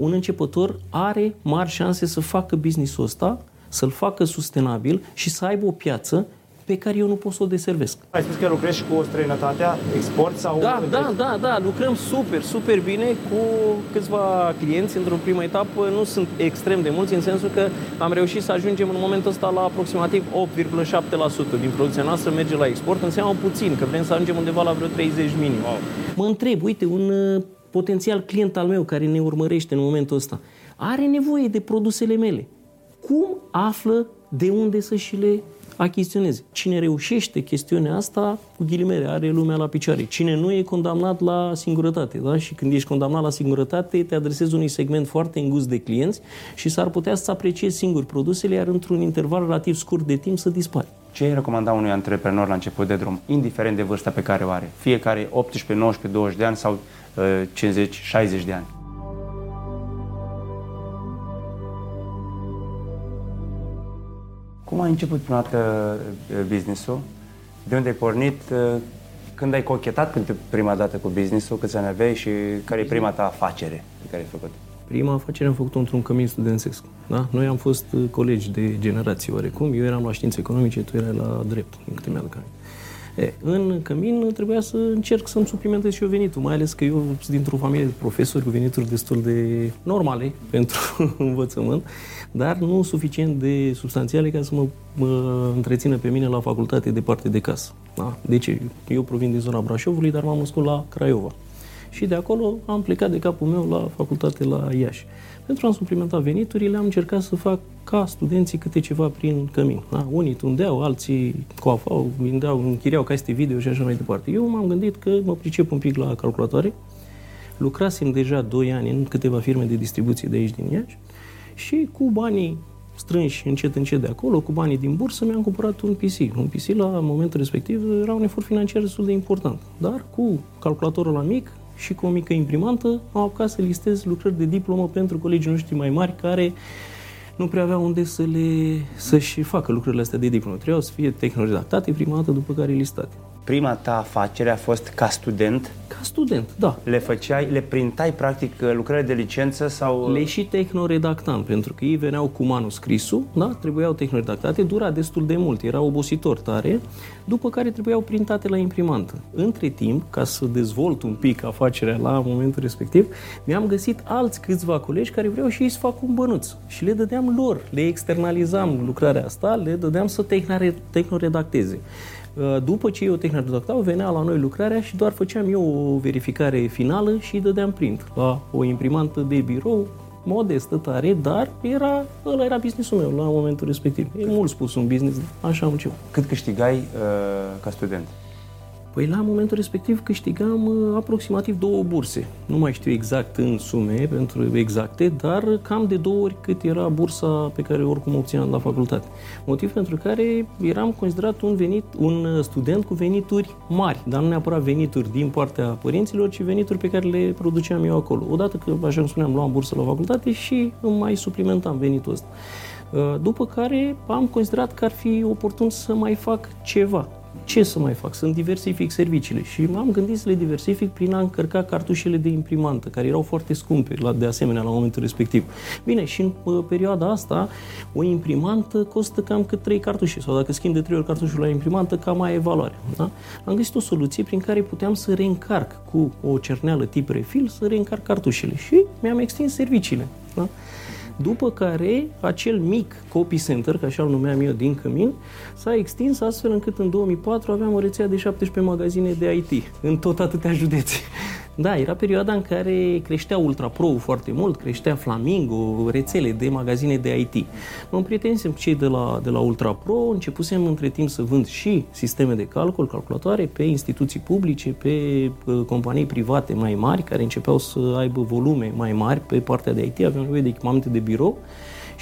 Un începător are mari șanse să facă business-ul ăsta, să-l facă sustenabil și să aibă o piață pe care eu nu pot să o deservesc. Ai spus că lucrezi și cu străinătatea, export sau... Da, da, da, da, lucrăm super, super bine cu câțiva clienți într-o primă etapă. Nu sunt extrem de mulți, în sensul că am reușit să ajungem în momentul ăsta la aproximativ 8,7% din producția noastră merge la export. Înseamnă puțin, că vrem să ajungem undeva la vreo 30 minim. Wow. Mă întreb, uite, un uh, potențial client al meu care ne urmărește în momentul ăsta, are nevoie de produsele mele. Cum află de unde să și le achiziționeze. Cine reușește chestiunea asta, cu ghilimele, are lumea la picioare. Cine nu e condamnat la singurătate. Da? Și când ești condamnat la singurătate, te adresezi unui segment foarte îngust de clienți și s-ar putea să apreciezi singur produsele, iar într-un interval relativ scurt de timp să dispari. Ce îi recomanda unui antreprenor la început de drum, indiferent de vârsta pe care o are? Fiecare 18, 19, 20 de ani sau uh, 50, 60 de ani? Cum ai început prima dată uh, business-ul? De unde ai pornit? Uh, când ai cochetat prima dată cu business-ul? Câți ani aveai și care e prima ta afacere pe care ai făcut? Prima afacere am făcut-o într-un cămin studențesc. Da? Noi am fost uh, colegi de generație oarecum. Eu eram la științe economice, tu erai la drept, în câte mi-aduc E, în cămin trebuia să încerc să-mi suplimentez și eu venitul, mai ales că eu sunt dintr-o familie de profesori cu venituri destul de normale pentru învățământ, dar nu suficient de substanțiale ca să mă, mă întrețină pe mine la facultate de parte de casă. Da? De ce? Eu provin din zona Brașovului, dar m-am născut la Craiova. Și de acolo am plecat de capul meu la facultate la Iași. Pentru a suplimenta veniturile, am încercat să fac ca studenții câte ceva prin cămin. Da? Unii tundeau, alții coafau, vindeau, închiriau caste video și așa mai departe. Eu m-am gândit că mă pricep un pic la calculatoare. Lucrasem deja 2 ani în câteva firme de distribuție de aici din Iași și cu banii strânși încet, încet de acolo, cu banii din bursă, mi-am cumpărat un PC. Un PC la momentul respectiv era un efort financiar destul de important. Dar cu calculatorul la mic, și cu o mică imprimantă am apucat să listez lucrări de diplomă pentru colegii noștri mai mari care nu prea aveau unde să le, să-și facă lucrurile astea de diplomă. Trebuiau să fie tehnoredactate prima dată, după care listate. Prima ta afacere a fost ca student student, da. Le făceai, le printai practic lucrările de licență sau... Le și tehnoredactam, pentru că ei veneau cu manuscrisul, da? trebuiau tehnoredactate, dura destul de mult, era obositor tare, după care trebuiau printate la imprimantă. Între timp, ca să dezvolt un pic afacerea la momentul respectiv, mi-am găsit alți câțiva colegi care vreau și ei să fac un bănuț și le dădeam lor, le externalizam lucrarea asta, le dădeam să tehnoredacteze. Uh, după ce eu tehnic redactau, venea la noi lucrarea și doar făceam eu o verificare finală și dădeam print la o imprimantă de birou modestă, tare, dar era, ăla era businessul meu la momentul respectiv. E mult spus un business, așa am început. Cât câștigai uh, ca student? Păi la momentul respectiv câștigam uh, aproximativ două burse. Nu mai știu exact în sume pentru exacte, dar cam de două ori cât era bursa pe care oricum obțineam la facultate. Motiv pentru care eram considerat un, venit, un uh, student cu venituri mari, dar nu neapărat venituri din partea părinților, ci venituri pe care le produceam eu acolo. Odată că, așa cum spuneam, luam bursă la facultate și îmi mai suplimentam venitul ăsta. Uh, după care am considerat că ar fi oportun să mai fac ceva ce să mai fac? Să-mi diversific serviciile. Și m-am gândit să le diversific prin a încărca cartușele de imprimantă, care erau foarte scumpe, la, de asemenea, la momentul respectiv. Bine, și în uh, perioada asta, o imprimantă costă cam cât 3 cartușe, sau dacă schimb de 3 ori cartușul la imprimantă, cam mai e valoare. Da? Am găsit o soluție prin care puteam să reîncarc cu o cerneală tip refil, să reîncarc cartușele și mi-am extins serviciile. Da? După care, acel mic copy center, ca așa îl numeam eu din Cămin, s-a extins astfel încât în 2004 aveam o rețea de 17 magazine de IT în tot atâtea județe. Da, era perioada în care creștea Ultra Pro foarte mult, creștea Flamingo, rețele de magazine de IT. Mă împrietenisem cu cei de la, de la Ultra Pro, începusem între timp să vând și sisteme de calcul, calculatoare, pe instituții publice, pe uh, companii private mai mari, care începeau să aibă volume mai mari pe partea de IT, aveam nevoie de echipamente de birou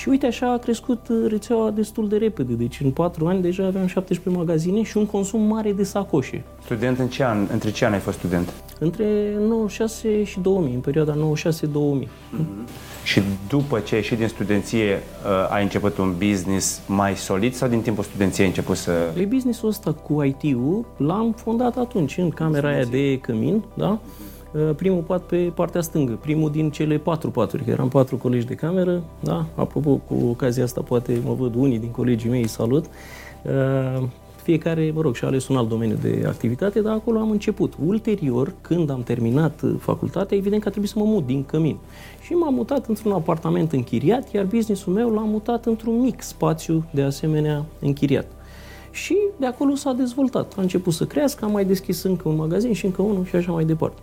și uite așa a crescut uh, rețeaua destul de repede. Deci în 4 ani deja aveam 17 magazine și un consum mare de sacoșe. Student în ce an? Între ce an ai fost student? Între 96 și 2000, în perioada 96-2000. Mm-hmm. Și după ce ai ieșit din studenție, uh, ai început un business mai solid sau din timpul studenției ai început să... E businessul ăsta cu IT-ul l-am fondat atunci, în camera aia de cămin, da? Uh, primul pat pe partea stângă, primul din cele patru paturi, că eram patru colegi de cameră, da? Apropo, cu ocazia asta poate mă văd unii din colegii mei, salut. Uh, fiecare, mă rog, și-a ales un alt domeniu de activitate, dar acolo am început. Ulterior, când am terminat facultatea, evident că a trebuit să mă mut din cămin. Și m-am mutat într-un apartament închiriat, iar businessul meu l-am mutat într-un mic spațiu de asemenea închiriat. Și de acolo s-a dezvoltat. A început să crească, am mai deschis încă un magazin și încă unul și așa mai departe.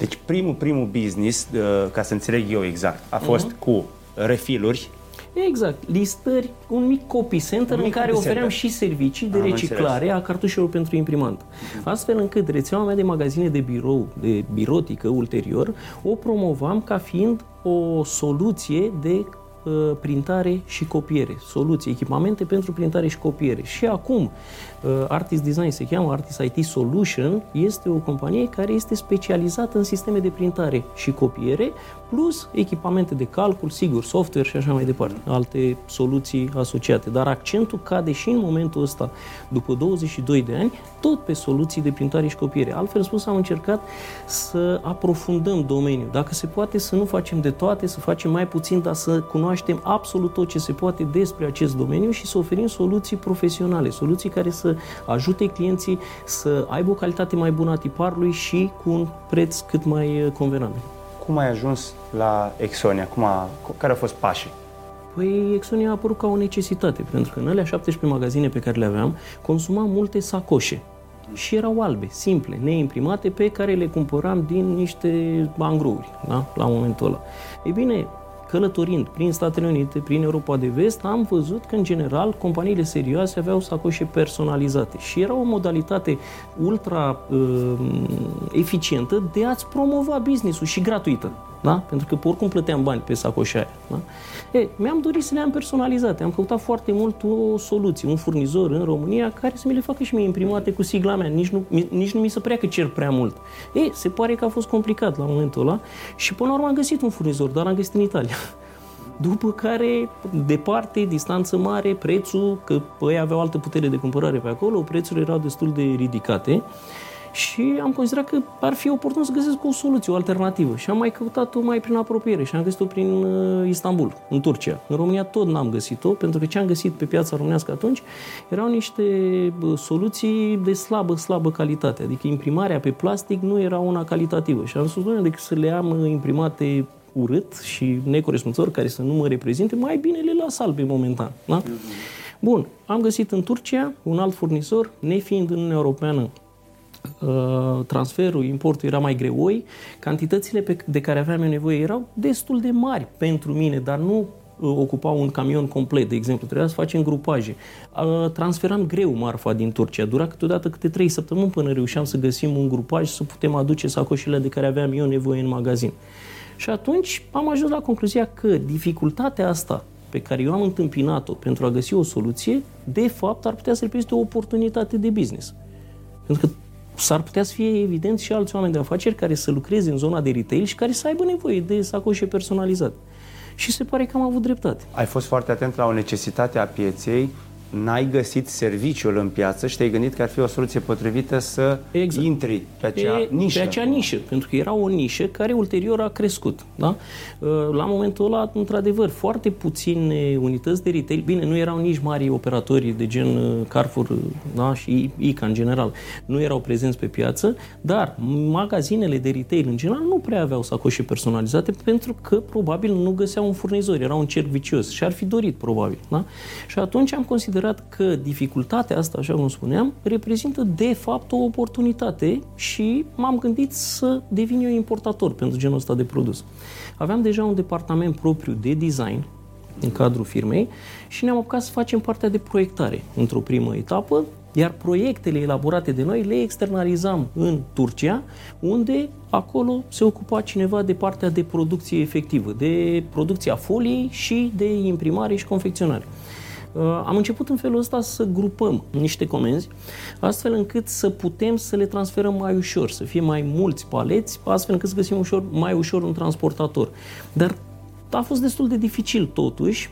Deci primul, primul business, uh, ca să înțeleg eu exact, a fost uh-huh. cu refiluri, Exact. Listări, un mic copy center un mic în care ofeream center. și servicii de Am reciclare înțeles. a cartușelor pentru imprimant. Astfel încât rețeaua mea de magazine de birou, de birotică ulterior, o promovam ca fiind o soluție de Uh, printare și copiere, soluții, echipamente pentru printare și copiere. Și acum, uh, Artist Design se cheamă Artist IT Solution, este o companie care este specializată în sisteme de printare și copiere, plus echipamente de calcul, sigur, software și așa mai departe, alte soluții asociate. Dar accentul cade și în momentul ăsta, după 22 de ani, tot pe soluții de printare și copiere. Altfel spus, am încercat să aprofundăm domeniul. Dacă se poate să nu facem de toate, să facem mai puțin, dar să cunoaștem absolut tot ce se poate despre acest domeniu și să oferim soluții profesionale, soluții care să ajute clienții să aibă o calitate mai bună a tiparului și cu un preț cât mai convenabil. Cum ai ajuns la Exonia? Cum a, care au fost pașii? Păi Exonia a apărut ca o necesitate, pentru că în alea 17 magazine pe care le aveam, consumam multe sacoșe și erau albe, simple, neimprimate, pe care le cumpăram din niște angrouri, da? la momentul ăla. Ei bine, călătorind prin Statele Unite, prin Europa de Vest, am văzut că, în general, companiile serioase aveau sacoșe personalizate și era o modalitate ultra uh, eficientă de a-ți promova business-ul și gratuită. Da? Pentru că oricum plăteam bani pe sacoșa aia. Da? E, mi-am dorit să le am personalizate. Am căutat foarte mult o soluție, un furnizor în România care să mi le facă și mie imprimate cu sigla mea. Nici nu, nici nu mi se părea că cer prea mult. E, se pare că a fost complicat la momentul ăla și până la urmă am găsit un furnizor, dar l-am găsit în Italia. După care, departe, distanță mare, prețul, că ei aveau altă putere de cumpărare pe acolo, prețurile erau destul de ridicate și am considerat că ar fi oportun să găsesc o soluție, o alternativă. Și am mai căutat-o mai prin apropiere și am găsit-o prin uh, Istanbul, în Turcia. În România tot n-am găsit-o, pentru că ce am găsit pe piața românească atunci erau niște soluții de slabă, slabă calitate. Adică imprimarea pe plastic nu era una calitativă. Și am spus, doamne, decât să le am uh, imprimate urât și necorespunzător, care să nu mă reprezinte, mai bine le las albe momentan. Da? Bun, am găsit în Turcia un alt furnizor, nefiind în Uniunea Europeană, Uh, transferul, importul era mai greoi, cantitățile pe, de care aveam eu nevoie erau destul de mari pentru mine, dar nu uh, ocupau un camion complet, de exemplu, trebuia să facem grupaje. Uh, transferam greu marfa din Turcia, dura câteodată câte trei săptămâni până reușeam să găsim un grupaj să putem aduce sacoșile de care aveam eu nevoie în magazin. Și atunci am ajuns la concluzia că dificultatea asta pe care eu am întâmpinat-o pentru a găsi o soluție, de fapt ar putea să reprezinte o oportunitate de business. Pentru că s-ar putea să fie evident și alți oameni de afaceri care să lucreze în zona de retail și care să aibă nevoie de sacoșe personalizate. Și se pare că am avut dreptate. Ai fost foarte atent la o necesitate a pieței n-ai găsit serviciul în piață și te-ai gândit că ar fi o soluție potrivită să exact. intri pe acea pe, nișă. Pe acea nișă, pentru că era o nișă care ulterior a crescut. Da? Uh, la momentul ăla, într-adevăr, foarte puține unități de retail, bine, nu erau nici mari operatori de gen uh, Carrefour da? și ICA în general, nu erau prezenți pe piață, dar magazinele de retail în general nu prea aveau sacoșe personalizate pentru că probabil nu găseau un furnizor, era un cerc vicios și ar fi dorit probabil. Da? Și atunci am considerat considerat că dificultatea asta, așa cum spuneam, reprezintă de fapt o oportunitate și m-am gândit să devin eu importator pentru genul ăsta de produs. Aveam deja un departament propriu de design în cadrul firmei și ne-am apucat să facem partea de proiectare într-o primă etapă, iar proiectele elaborate de noi le externalizam în Turcia, unde acolo se ocupa cineva de partea de producție efectivă, de producția foliei și de imprimare și confecționare. Uh, am început în felul ăsta să grupăm niște comenzi, astfel încât să putem să le transferăm mai ușor, să fie mai mulți paleți, astfel încât să găsim ușor, mai ușor un transportator. Dar a fost destul de dificil totuși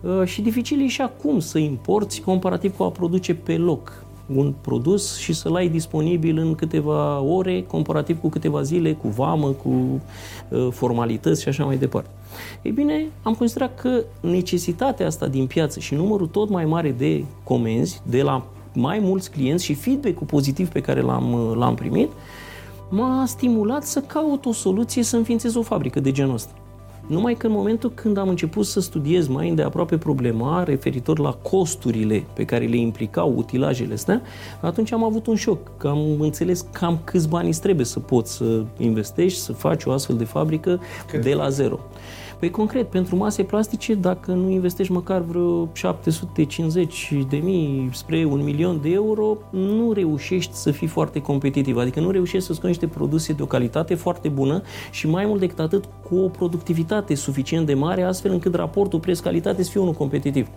uh, și dificil e și acum să importi comparativ cu a produce pe loc un produs și să-l ai disponibil în câteva ore, comparativ cu câteva zile, cu vamă, cu uh, formalități și așa mai departe. Ei bine, am considerat că necesitatea asta din piață și numărul tot mai mare de comenzi de la mai mulți clienți și feedback-ul pozitiv pe care l-am, l-am primit, m-a stimulat să caut o soluție să înființez o fabrică de genul ăsta. Numai că în momentul când am început să studiez mai îndeaproape problema referitor la costurile pe care le implicau utilajele astea, atunci am avut un șoc, că am înțeles cam câți bani îți trebuie să poți să investești, să faci o astfel de fabrică Cât? de la zero. Păi concret, pentru mase plastice, dacă nu investești măcar vreo 750 de mii spre un milion de euro, nu reușești să fii foarte competitiv. Adică nu reușești să scoți niște produse de o calitate foarte bună și mai mult decât atât cu o productivitate suficient de mare, astfel încât raportul preț-calitate să fie unul competitiv.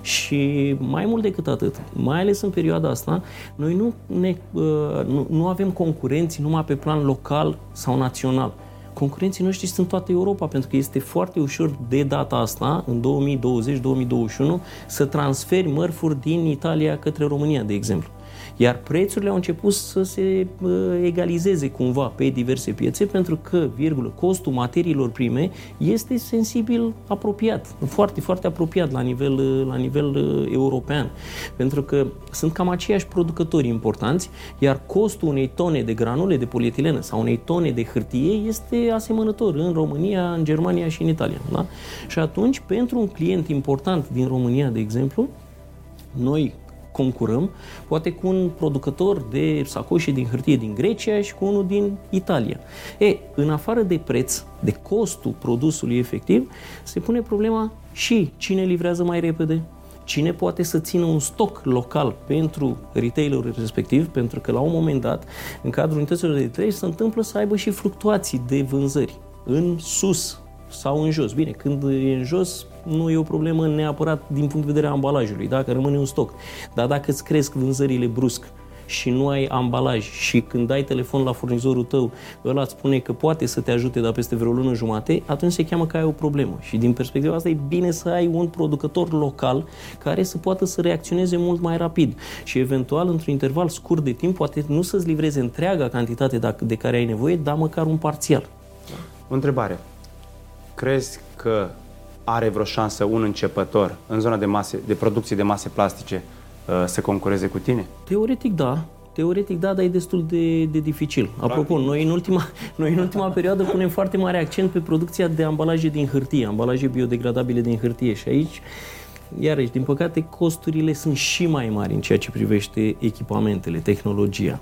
Și mai mult decât atât, mai ales în perioada asta, noi nu, ne, uh, nu, nu avem concurenți numai pe plan local sau național concurenții noștri sunt toată Europa, pentru că este foarte ușor de data asta, în 2020-2021, să transferi mărfuri din Italia către România, de exemplu. Iar prețurile au început să se egalizeze cumva pe diverse piețe pentru că, virgulă, costul materiilor prime este sensibil apropiat, foarte, foarte apropiat la nivel, la nivel european. Pentru că sunt cam aceiași producători importanți, iar costul unei tone de granule de polietilenă sau unei tone de hârtie este asemănător în România, în Germania și în Italia. Da? Și atunci, pentru un client important din România, de exemplu, noi concurăm, poate cu un producător de sacoșe din hârtie din Grecia și cu unul din Italia. E, în afară de preț, de costul produsului efectiv, se pune problema și cine livrează mai repede, cine poate să țină un stoc local pentru retailerul respectiv, pentru că la un moment dat, în cadrul unităților de trei, se întâmplă să aibă și fluctuații de vânzări în sus sau în jos. Bine, când e în jos, nu e o problemă neapărat din punct de vedere a ambalajului, dacă rămâne un stoc. Dar dacă îți cresc vânzările brusc și nu ai ambalaj și când dai telefon la furnizorul tău, ăla îți spune că poate să te ajute, dar peste vreo lună jumate, atunci se cheamă că ai o problemă. Și din perspectiva asta e bine să ai un producător local care să poată să reacționeze mult mai rapid și eventual într-un interval scurt de timp poate nu să-ți livreze întreaga cantitate de care ai nevoie, dar măcar un parțial. O întrebare. Crezi că are vreo șansă un începător în zona de, mase, de producție de mase plastice uh, să concureze cu tine? Teoretic da, Teoretic, da, dar e destul de, de dificil. Apropo, noi în, ultima, noi în ultima perioadă punem foarte mare accent pe producția de ambalaje din hârtie, ambalaje biodegradabile din hârtie și aici, iarăși, din păcate, costurile sunt și mai mari în ceea ce privește echipamentele, tehnologia.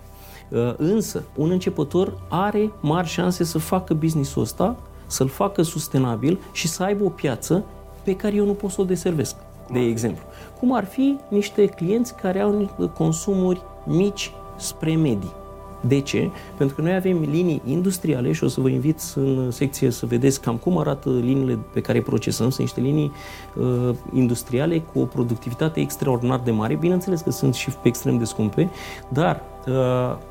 Uh, însă, un începător are mari șanse să facă business-ul ăsta să-l facă sustenabil și să aibă o piață pe care eu nu pot să o deservesc, de exemplu. Cum ar fi niște clienți care au consumuri mici spre medii. De ce? Pentru că noi avem linii industriale și o să vă invit în secție să vedeți cam cum arată liniile pe care procesăm. Sunt niște linii uh, industriale cu o productivitate extraordinar de mare. Bineînțeles că sunt și extrem de scumpe, dar uh,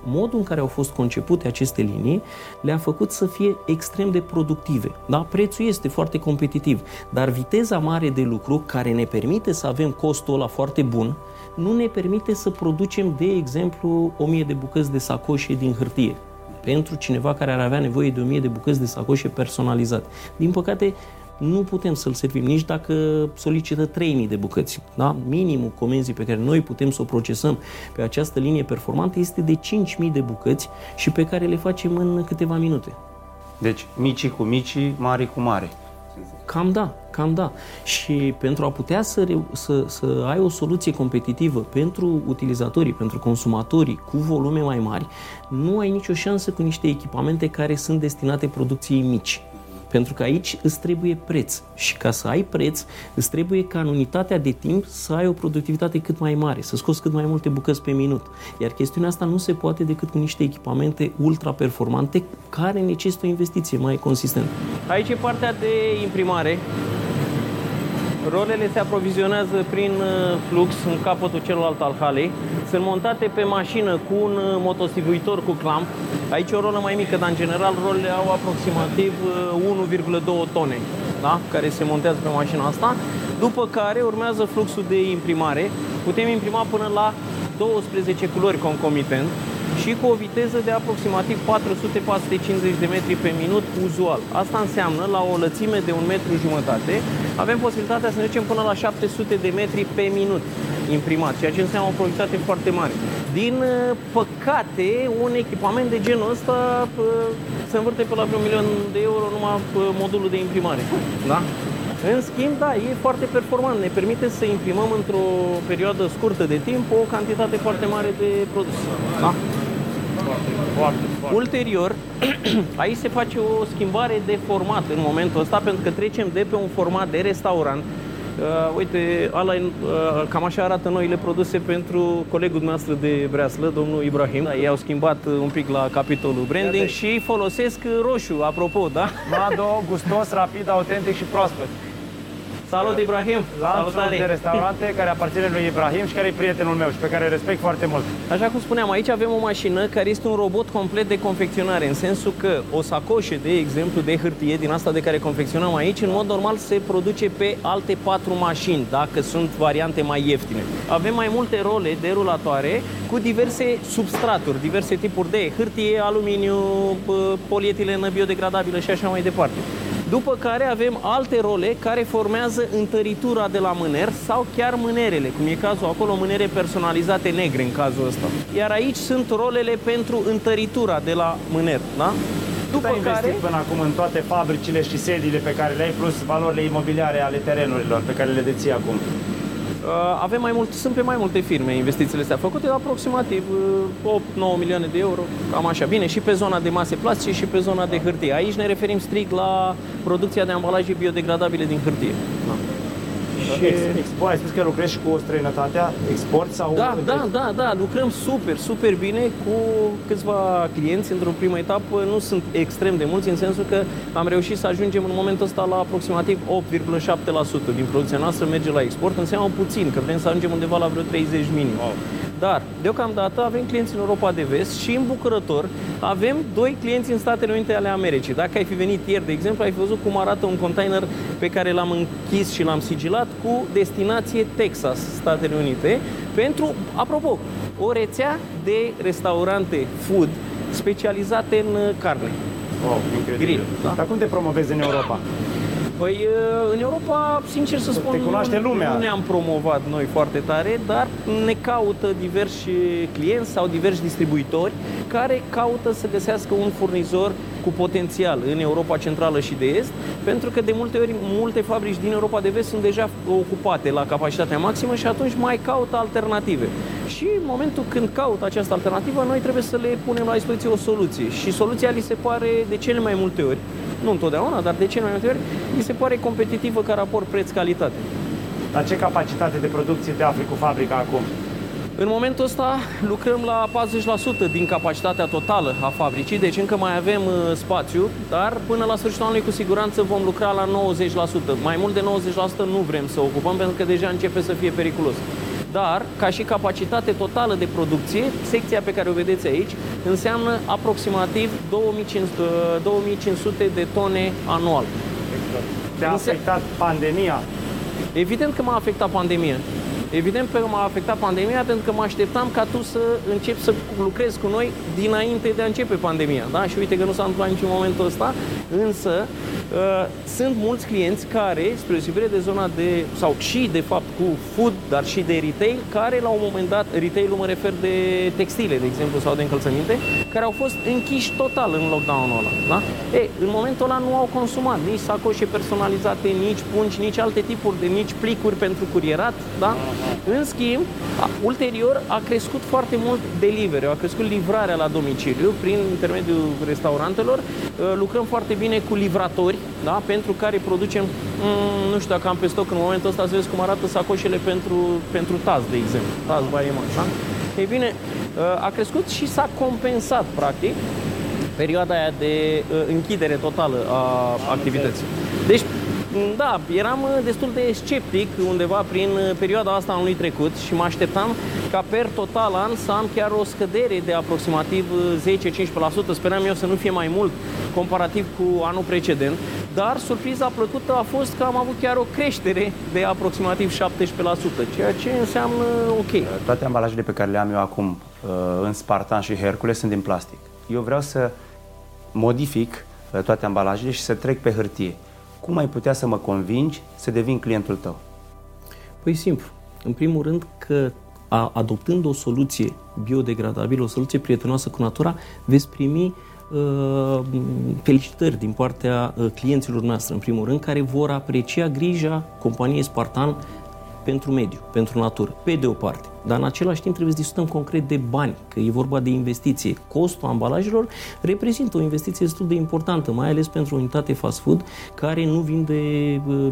modul în care au fost concepute aceste linii le-a făcut să fie extrem de productive. Da? Prețul este foarte competitiv, dar viteza mare de lucru care ne permite să avem costul ăla foarte bun, nu ne permite să producem, de exemplu, 1000 de bucăți de sacoșe din hârtie pentru cineva care ar avea nevoie de 1000 de bucăți de sacoșe personalizate. Din păcate, nu putem să-l servim nici dacă solicită 3000 de bucăți. Da? Minimul comenzii pe care noi putem să o procesăm pe această linie performantă este de 5000 de bucăți și pe care le facem în câteva minute. Deci, micii cu micii, mari cu mari. Cam da, cam da. Și pentru a putea să, să, să ai o soluție competitivă pentru utilizatorii, pentru consumatorii cu volume mai mari, nu ai nicio șansă cu niște echipamente care sunt destinate producției mici. Pentru că aici îți trebuie preț și ca să ai preț îți trebuie ca în unitatea de timp să ai o productivitate cât mai mare, să scoți cât mai multe bucăți pe minut. Iar chestiunea asta nu se poate decât cu niște echipamente ultra performante care necesită o investiție mai consistentă. Aici e partea de imprimare. Rolele se aprovizionează prin uh, flux în capătul celălalt al halei. Sunt montate pe mașină cu un uh, motosivuitor cu clamp. Aici o rolă mai mică, dar în general rolele au aproximativ 1,2 uh, tone, da? care se montează pe mașina asta. După care urmează fluxul de imprimare. Putem imprima până la 12 culori concomitent și cu o viteză de aproximativ 400-450 de metri pe minut uzual. Asta înseamnă, la o lățime de un metru jumătate, avem posibilitatea să mergem până la 700 de metri pe minut imprimat, ceea ce înseamnă o productivitate foarte mare. Din păcate, un echipament de genul ăsta se învârte pe la un milion de euro numai modulul de imprimare. Da? În schimb, da, e foarte performant. Ne permite să imprimăm într-o perioadă scurtă de timp o cantitate foarte mare de produs. Da? Foarte, foarte, foarte. Ulterior, aici se face o schimbare de format în momentul ăsta, pentru că trecem de pe un format de restaurant Uh, uite, ala, uh, cam așa arată noile produse pentru colegul nostru de breaslă, domnul Ibrahim. Da, ei au schimbat un pic la capitolul branding și folosesc roșu, apropo, da? Mado, gustos, rapid, autentic și proaspăt. Salut, Ibrahim! Lanțul de restaurante care aparține lui Ibrahim și care e prietenul meu și pe care îl respect foarte mult. Așa cum spuneam, aici avem o mașină care este un robot complet de confecționare, în sensul că o sacoșe, de exemplu, de hârtie, din asta de care confecționăm aici, în mod normal se produce pe alte patru mașini, dacă sunt variante mai ieftine. Avem mai multe role de rulatoare cu diverse substraturi, diverse tipuri de hârtie, aluminiu, polietilenă biodegradabilă și așa mai departe. După care avem alte role care formează întăritura de la mâner sau chiar mânerele, cum e cazul acolo, mânere personalizate negre în cazul ăsta. Iar aici sunt rolele pentru întăritura de la mâner, da? După ai investit care... până acum în toate fabricile și sediile pe care le ai, plus valorile imobiliare ale terenurilor pe care le deții acum? Uh, avem mai mult, sunt pe mai multe firme investițiile astea făcute, aproximativ 8-9 uh, milioane de euro, cam așa. Bine, și pe zona de mase plastice și pe zona de hârtie. Aici ne referim strict la producția de ambalaje biodegradabile din hârtie. Da. Și... Expo, ați spus că lucrezi și cu străinătatea, export sau... Da, da, da, da, lucrăm super, super bine cu câțiva clienți într-o primă etapă. Nu sunt extrem de mulți, în sensul că am reușit să ajungem în momentul ăsta la aproximativ 8,7% din producția noastră merge la export. Înseamnă puțin, că vrem să ajungem undeva la vreo 30 minim. Wow. Dar, deocamdată, avem clienți în Europa de Vest și în Bucurător avem doi clienți în Statele Unite ale Americii. Dacă ai fi venit ieri, de exemplu, ai fi văzut cum arată un container pe care l-am închis și l-am sigilat cu destinație Texas, Statele Unite, pentru, apropo, o rețea de restaurante food specializate în carne. Wow, incredibil. Grill, da? Dar cum te promovezi în Europa? Păi în Europa, sincer să spun, Te cunoaște lumea. nu ne-am promovat noi foarte tare, dar ne caută diversi clienți sau diversi distribuitori care caută să găsească un furnizor cu potențial în Europa Centrală și de Est, pentru că de multe ori multe fabrici din Europa de Vest sunt deja ocupate la capacitatea maximă și atunci mai caută alternative. Și în momentul când caută această alternativă, noi trebuie să le punem la dispoziție o soluție. Și soluția li se pare de cele mai multe ori nu întotdeauna, dar de cele mai multe ori, mi se pare competitivă ca raport preț-calitate. La ce capacitate de producție te afli cu fabrica acum? În momentul ăsta lucrăm la 40% din capacitatea totală a fabricii, deci încă mai avem uh, spațiu, dar până la sfârșitul anului cu siguranță vom lucra la 90%. Mai mult de 90% nu vrem să ocupăm pentru că deja începe să fie periculos dar ca și capacitate totală de producție, secția pe care o vedeți aici înseamnă aproximativ 2500, 2500 de tone anual. Exact. Te-a afectat pandemia? Evident că m-a afectat pandemia. Evident că m-a afectat pandemia pentru că mă așteptam ca tu să începi să lucrezi cu noi dinainte de a începe pandemia. Da? Și uite că nu s-a întâmplat niciun momentul ăsta, însă uh, sunt mulți clienți care, spre deosebire de zona de, sau și de fapt cu food, dar și de retail, care la un moment dat, retail-ul mă refer de textile, de exemplu, sau de încălțăminte, care au fost închiși total în lockdown-ul ăla. Da? E, în momentul ăla nu au consumat nici sacoșe personalizate, nici pungi, nici alte tipuri de, nici plicuri pentru curierat, da? În schimb, a, ulterior a crescut foarte mult delivery, a crescut livrarea la domiciliu prin intermediul restaurantelor. Lucrăm foarte bine cu livratori, da? pentru care producem, mm, nu știu dacă am pe stoc în momentul ăsta, să vezi cum arată sacoșele pentru, pentru Taz, de exemplu. Taz Baieman, da? Ei bine, a crescut și s-a compensat, practic, perioada aia de închidere totală a activității. Deci, da, eram uh, destul de sceptic undeva prin uh, perioada asta anului trecut și mă așteptam ca per total an să am chiar o scădere de aproximativ 10-15%. Uh, Speram eu să nu fie mai mult comparativ cu anul precedent, dar surpriza plăcută a fost că am avut chiar o creștere de aproximativ 17%, ceea ce înseamnă ok. Toate ambalajele pe care le am eu acum uh, în Spartan și Hercules sunt din plastic. Eu vreau să modific uh, toate ambalajele și să trec pe hârtie. Cum ai putea să mă convingi să devin clientul tău? Păi simplu. În primul rând că a, adoptând o soluție biodegradabilă, o soluție prietenoasă cu natura, veți primi uh, felicitări din partea uh, clienților noastre, în primul rând, care vor aprecia grija companiei Spartan pentru mediu, pentru natură, pe de o parte. Dar în același timp trebuie să discutăm concret de bani, că e vorba de investiție. Costul ambalajelor reprezintă o investiție destul de importantă, mai ales pentru o unitate fast food care nu vinde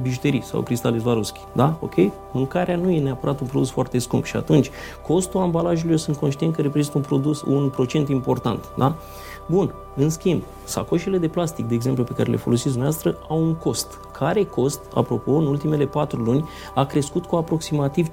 bijuterii sau cristale Swarovski. Da? Ok? Mâncarea nu e neapărat un produs foarte scump și atunci costul ambalajelor eu sunt conștient că reprezintă un produs, un procent important. Da? Bun, în schimb, sacoșele de plastic, de exemplu, pe care le folosiți dumneavoastră, au un cost. Care cost, apropo, în ultimele patru luni, a crescut cu aproximativ 50%,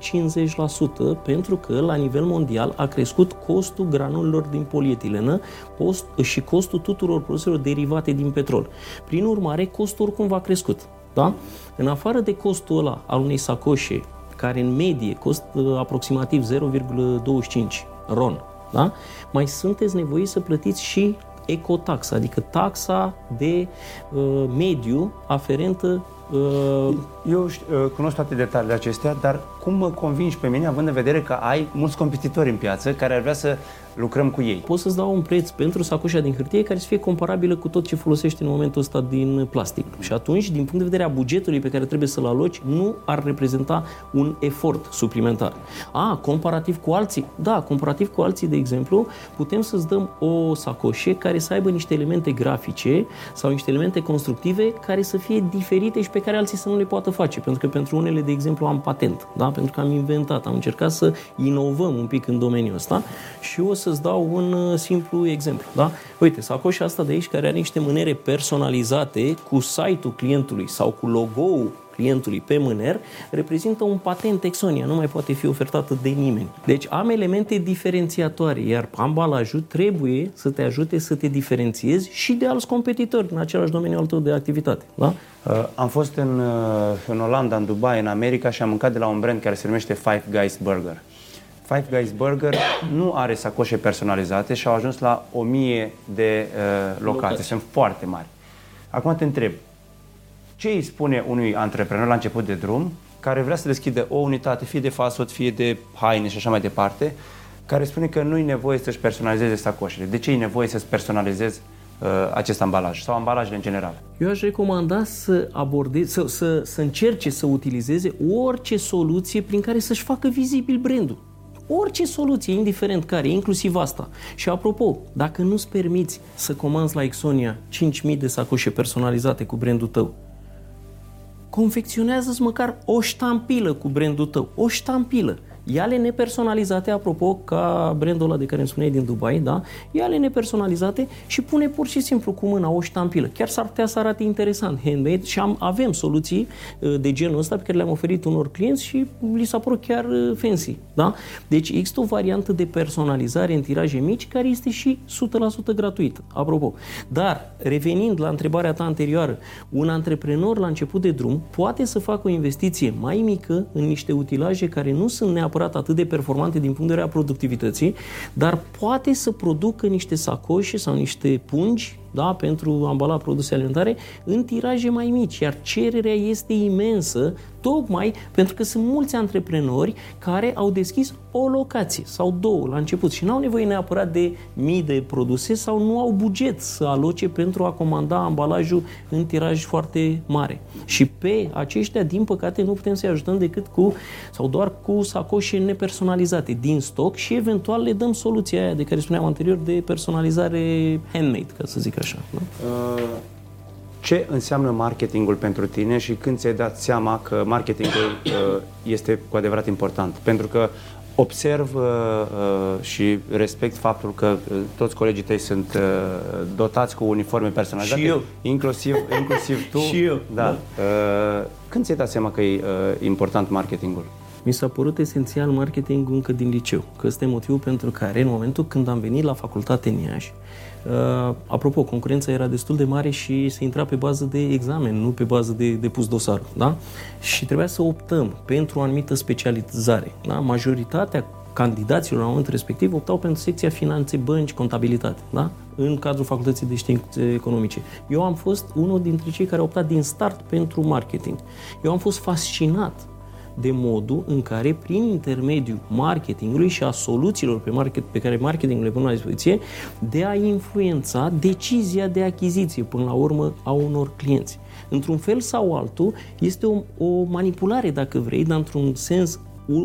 pentru că, la nivel mondial, a crescut costul granulelor din polietilenă post, și costul tuturor produselor derivate din petrol. Prin urmare, costul oricum va crescut. Da? În afară de costul ăla al unei sacoșe, care în medie costă aproximativ 0,25 RON, da? mai sunteți nevoiți să plătiți și ecotaxa, adică taxa de uh, mediu aferentă uh, eu știu, uh, cunosc toate detaliile acestea, dar cum mă convingi pe mine, având în vedere că ai mulți competitori în piață care ar vrea să lucrăm cu ei. Pot să-ți dau un preț pentru sacoșa din hârtie care să fie comparabilă cu tot ce folosești în momentul ăsta din plastic. Și atunci, din punct de vedere a bugetului pe care trebuie să-l aloci, nu ar reprezenta un efort suplimentar. A, comparativ cu alții? Da, comparativ cu alții, de exemplu, putem să-ți dăm o sacoșe care să aibă niște elemente grafice sau niște elemente constructive care să fie diferite și pe care alții să nu le poată face. Pentru că pentru unele, de exemplu, am patent, da? pentru că am inventat, am încercat să inovăm un pic în domeniul ăsta și o să-ți dau un uh, simplu exemplu. Da? Uite, sacoșa asta de aici care are niște mânere personalizate cu site-ul clientului sau cu logo-ul clientului pe mâner, reprezintă un patent Exonia, nu mai poate fi ofertată de nimeni. Deci am elemente diferențiatoare, iar ambalajul trebuie să te ajute să te diferențiezi și de alți competitori în același domeniu al tău de activitate. Da? Uh, am fost în, uh, în Olanda, în Dubai, în America și am mâncat de la un brand care se numește Five Guys Burger. Five Guys Burger nu are sacoșe personalizate și au ajuns la o mie de uh, locații. Sunt foarte mari. Acum te întreb, ce îi spune unui antreprenor la început de drum care vrea să deschidă o unitate, fie de fast food, fie de haine și așa mai departe, care spune că nu e nevoie să-și personalizeze sacoșele. De ce e nevoie să-ți personalizezi uh, acest ambalaj sau ambalajele în general? Eu aș recomanda să abordeze, să, să, să încerce să utilizeze orice soluție prin care să-și facă vizibil brandul. Orice soluție, indiferent care, inclusiv asta. Și apropo, dacă nu-ți permiți să comanzi la Exonia 5.000 de sacoșe personalizate cu brandul tău, confecționează-ți măcar o ștampilă cu brandul tău, o ștampilă. Ia-le nepersonalizate, apropo, ca brandul ăla de care îmi spuneai din Dubai, da? Ia-le nepersonalizate și pune pur și simplu cu mâna o ștampilă. Chiar s-ar putea să arate interesant, handmade și am, avem soluții uh, de genul ăsta pe care le-am oferit unor clienți și li s-a părut chiar uh, fancy, da? Deci există o variantă de personalizare în tiraje mici care este și 100% gratuită, apropo. Dar, revenind la întrebarea ta anterioară, un antreprenor la început de drum poate să facă o investiție mai mică în niște utilaje care nu sunt neapărat neapărat atât de performante din punct de vedere a productivității, dar poate să producă niște sacoșe sau niște pungi da, pentru a ambala produse alimentare în tiraje mai mici, iar cererea este imensă tocmai pentru că sunt mulți antreprenori care au deschis o locație sau două la început și nu au nevoie neapărat de mii de produse sau nu au buget să aloce pentru a comanda ambalajul în tiraj foarte mare. Și pe aceștia, din păcate, nu putem să-i ajutăm decât cu sau doar cu sacoșe nepersonalizate din stoc și eventual le dăm soluția aia de care spuneam anterior de personalizare handmade, ca să zic așa. Nu? Uh ce înseamnă marketingul pentru tine și când ți-ai dat seama că marketingul uh, este cu adevărat important. Pentru că observ uh, uh, și respect faptul că uh, toți colegii tăi sunt uh, dotați cu uniforme personalizate. Și eu. Inclusiv, inclusiv tu. și eu. Da. da. Uh, când ți-ai dat seama că e uh, important marketingul? Mi s-a părut esențial marketing încă din liceu, că este motivul pentru care în momentul când am venit la facultate în Iași, Uh, apropo, concurența era destul de mare și se intra pe bază de examen, nu pe bază de, de pus dosarul. Da? Și trebuia să optăm pentru o anumită specializare. Da? Majoritatea candidaților la momentul respectiv optau pentru secția finanțe, bănci, contabilitate, da? în cadrul Facultății de Științe Economice. Eu am fost unul dintre cei care au optat din start pentru marketing. Eu am fost fascinat de modul în care, prin intermediul marketingului și a soluțiilor pe, market, pe care marketingul le pune la dispoziție, de a influența decizia de achiziție, până la urmă, a unor clienți. Într-un fel sau altul, este o, o manipulare, dacă vrei, dar într-un sens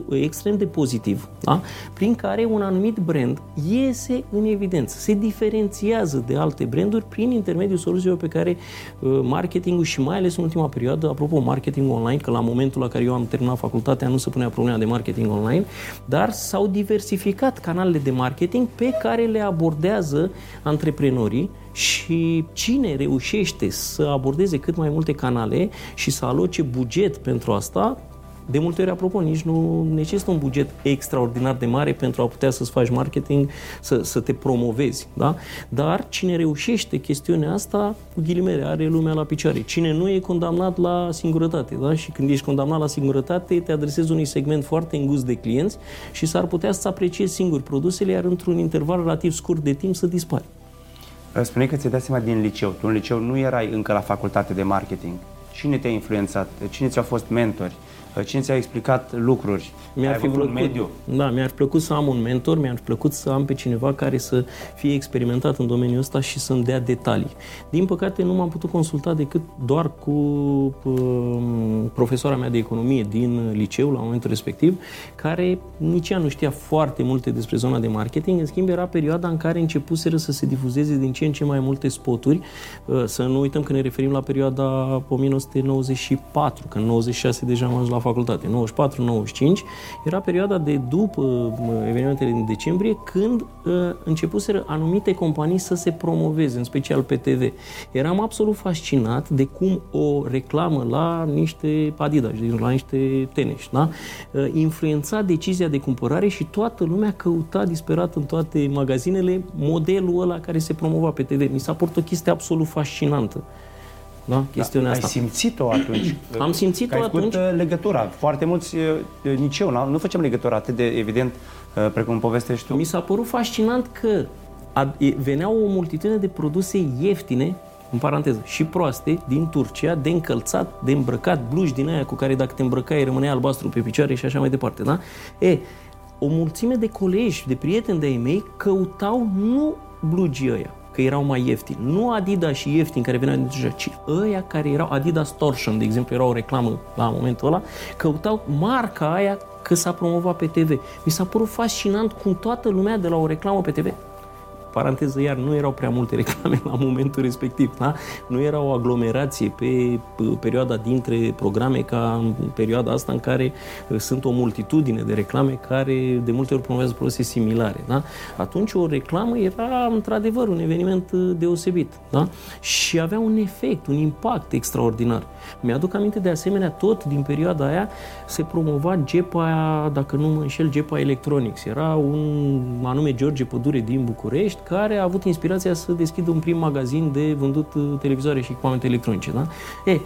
extrem de pozitiv, da? prin care un anumit brand iese în evidență, se diferențiază de alte branduri prin intermediul soluțiilor pe care uh, marketingul și mai ales în ultima perioadă, apropo, marketing online, că la momentul la care eu am terminat facultatea nu se punea problema de marketing online, dar s-au diversificat canalele de marketing pe care le abordează antreprenorii și cine reușește să abordeze cât mai multe canale și să aloce buget pentru asta, de multe ori, apropo, nici nu necesită un buget extraordinar de mare pentru a putea să-ți faci marketing, să, să te promovezi, da? Dar cine reușește chestiunea asta, cu ghilimele, are lumea la picioare. Cine nu e condamnat la singurătate, da? Și când ești condamnat la singurătate, te adresezi unui segment foarte îngust de clienți și s-ar putea să apreciezi singur produsele, iar într-un interval relativ scurt de timp să dispari. Spune că ți-ai dat seama din liceu. Tu în liceu nu erai încă la facultate de marketing. Cine te-a influențat? Cine ți-au fost mentori? Cine ți-a explicat lucruri? Mi-ar Ai fi plăcut, un mediu? Da, mi-ar plăcut să am un mentor, mi-ar plăcut să am pe cineva care să fie experimentat în domeniul ăsta și să-mi dea detalii. Din păcate nu m-am putut consulta decât doar cu um, profesoara mea de economie din liceu la momentul respectiv, care nici ea nu știa foarte multe despre zona de marketing, în schimb era perioada în care începuseră să se difuzeze din ce în ce mai multe spoturi, uh, să nu uităm că ne referim la perioada 1994, că în 96 deja am ajuns la facultate, 94-95, era perioada de după evenimentele din decembrie, când uh, începuseră anumite companii să se promoveze, în special pe TV. Eram absolut fascinat de cum o reclamă la niște Adidas, la niște tenis, da? Uh, influența decizia de cumpărare și toată lumea căuta disperat în toate magazinele modelul ăla care se promova pe TV. Mi s-a părut o chestie absolut fascinantă da? chestiunea da, asta. Ai simțit-o atunci? Am simțit-o ai atunci. Uh, legătura. Foarte mulți, uh, nici eu, nu facem legătura atât de evident uh, precum povestești tu. Mi s-a părut fascinant că veneau o multitudine de produse ieftine în paranteză, și proaste, din Turcia, de încălțat, de îmbrăcat, bluși din aia cu care dacă te îmbrăcai rămânea albastru pe picioare și așa mai departe, da? E, o mulțime de colegi, de prieteni de-ai mei căutau nu blugii ăia, că erau mai ieftini. Nu Adidas și ieftini care veneau din Turcia, ci ăia care erau Adidas Torsion, de exemplu, era o reclamă la momentul ăla, căutau marca aia că s-a promovat pe TV. Mi s-a părut fascinant cum toată lumea de la o reclamă pe TV paranteză iar, nu erau prea multe reclame la momentul respectiv, da? Nu era o aglomerație pe perioada dintre programe ca în perioada asta în care uh, sunt o multitudine de reclame care de multe ori promovează produse similare, da? Atunci o reclamă era într-adevăr un eveniment uh, deosebit, da? Și avea un efect, un impact extraordinar. Mi-aduc aminte de asemenea tot din perioada aia se promova GEPA, dacă nu mă înșel, GEPA Electronics. Era un anume George Pădure din București care a avut inspirația să deschidă un prim magazin de vândut uh, televizoare și echipamente electronice. Da? E,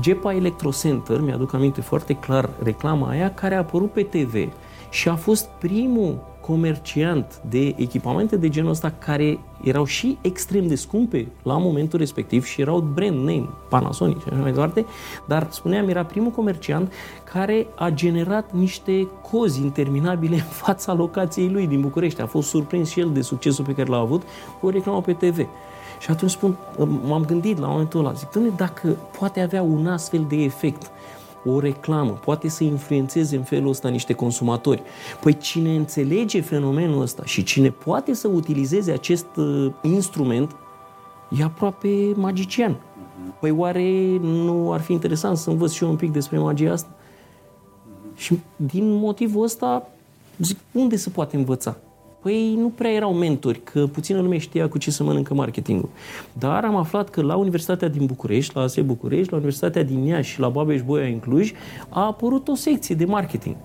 GEPA Electrocenter, mi-aduc aminte foarte clar reclama aia, care a apărut pe TV și a fost primul comerciant de echipamente de genul ăsta care erau și extrem de scumpe la momentul respectiv și erau brand name, Panasonic și așa mai departe, dar spuneam, era primul comerciant care a generat niște cozi interminabile în fața locației lui din București. A fost surprins și el de succesul pe care l-a avut cu o reclamă pe TV. Și atunci spun, m-am gândit la momentul ăla, zic, dacă poate avea un astfel de efect o reclamă, poate să influențeze în felul ăsta niște consumatori. Păi cine înțelege fenomenul ăsta și cine poate să utilizeze acest uh, instrument, e aproape magician. Păi oare nu ar fi interesant să învăț și eu un pic despre magia asta? Și din motivul ăsta, zic, unde se poate învăța? Păi nu prea erau mentori, că puțină lume știa cu ce să mănâncă marketingul. Dar am aflat că la Universitatea din București, la ASE București, la Universitatea din Iași și la Babeș Boia în Cluj, a apărut o secție de marketing.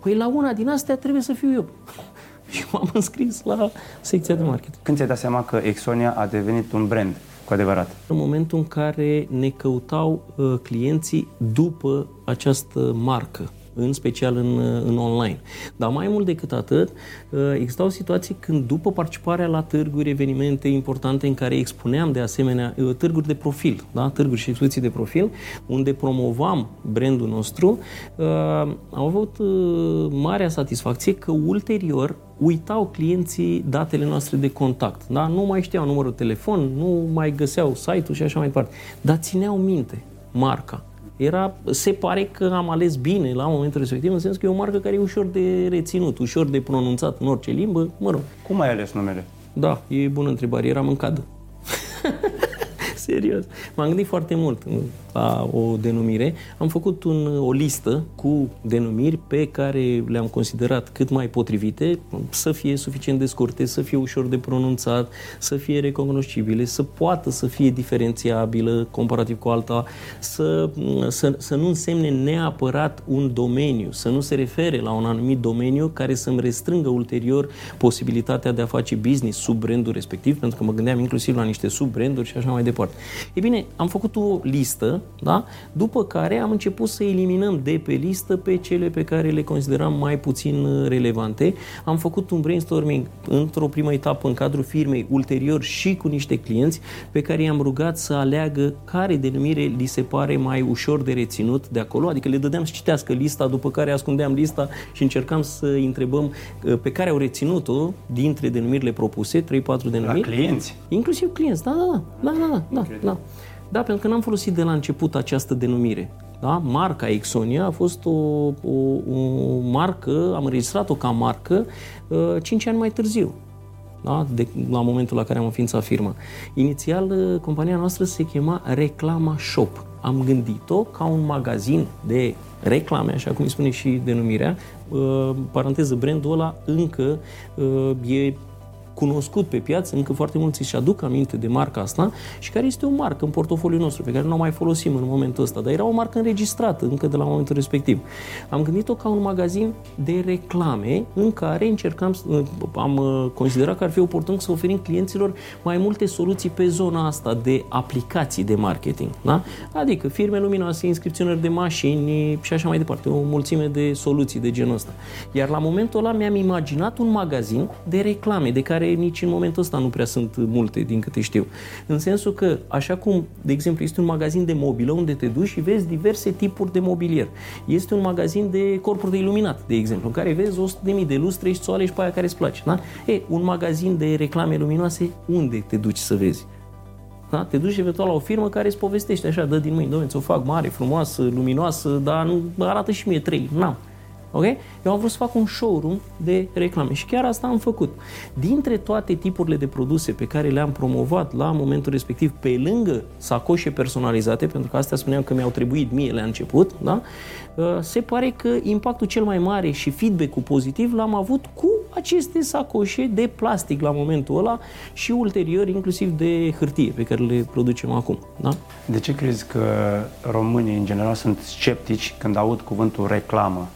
Păi la una din astea trebuie să fiu eu. și m-am înscris la secția de marketing. Când ți-ai dat seama că Exonia a devenit un brand cu adevărat? În momentul în care ne căutau uh, clienții după această marcă în special în, în online. Dar mai mult decât atât, uh, existau situații când după participarea la târguri, evenimente importante în care expuneam de asemenea uh, târguri de profil, da? târguri și expoziții de profil, unde promovam brandul nostru, uh, au avut marea satisfacție că ulterior uitau clienții datele noastre de contact. Da? Nu mai știau numărul telefon, nu mai găseau site-ul și așa mai departe. Dar țineau minte marca era, se pare că am ales bine la momentul respectiv, în sens că e o marcă care e ușor de reținut, ușor de pronunțat în orice limbă, mă rog. Cum ai ales numele? Da, e bună întrebare, eram în cadă. Serios. M-am gândit foarte mult la o denumire. Am făcut un, o listă cu denumiri pe care le-am considerat cât mai potrivite, să fie suficient de scurte, să fie ușor de pronunțat, să fie recunoscibile, să poată să fie diferențiabilă comparativ cu alta, să, să, să nu însemne neapărat un domeniu, să nu se refere la un anumit domeniu care să-mi restrângă ulterior posibilitatea de a face business sub brandul respectiv, pentru că mă gândeam inclusiv la niște sub-branduri și așa mai departe. E bine, am făcut o listă da? După care am început să eliminăm de pe listă pe cele pe care le consideram mai puțin uh, relevante. Am făcut un brainstorming într-o primă etapă în cadrul firmei, ulterior și cu niște clienți pe care i-am rugat să aleagă care denumire li se pare mai ușor de reținut de acolo, adică le dădeam să citească lista, după care ascundeam lista și încercam să întrebăm uh, pe care au reținut-o dintre denumirile propuse, 3-4 denumiri. La clienți? Inclusiv clienți, da, da, da, da, da, da, da. Da, pentru că n-am folosit de la început această denumire. Da? Marca Exonia a fost o, o, o marcă, am înregistrat-o ca marcă uh, 5 ani mai târziu. Da? De, la momentul la care am înființat firma. Inițial, uh, compania noastră se chema Reclama Shop. Am gândit-o ca un magazin de reclame, așa cum îi spune și denumirea. Uh, paranteză, brandul ăla încă uh, e cunoscut pe piață, încă foarte mulți își aduc aminte de marca asta și care este o marcă în portofoliul nostru, pe care nu o mai folosim în momentul ăsta, dar era o marcă înregistrată încă de la momentul respectiv. Am gândit-o ca un magazin de reclame în care încercam, am uh, considerat că ar fi oportun să oferim clienților mai multe soluții pe zona asta de aplicații de marketing. Da? Adică firme luminoase, inscripționări de mașini și așa mai departe, o mulțime de soluții de genul ăsta. Iar la momentul ăla mi-am imaginat un magazin de reclame de care nici în momentul ăsta nu prea sunt multe, din câte știu. În sensul că, așa cum, de exemplu, este un magazin de mobilă unde te duci și vezi diverse tipuri de mobilier. Este un magazin de corpuri de iluminat, de exemplu, în care vezi 100.000 de lustre și ți și pe aia care îți place. Da? E, un magazin de reclame luminoase, unde te duci să vezi? Da? Te duci eventual la o firmă care îți povestește așa, dă din mâini, domnule, ți-o fac mare, frumoasă, luminoasă, dar nu arată și mie trei. N-am. Ok? Eu am vrut să fac un showroom de reclame și chiar asta am făcut. Dintre toate tipurile de produse pe care le-am promovat la momentul respectiv, pe lângă sacoșe personalizate, pentru că astea spuneam că mi-au trebuit mie la început, da? Uh, se pare că impactul cel mai mare și feedback-ul pozitiv l-am avut cu aceste sacoșe de plastic la momentul ăla și ulterior inclusiv de hârtie pe care le producem acum. Da? De ce crezi că românii în general sunt sceptici când aud cuvântul reclamă?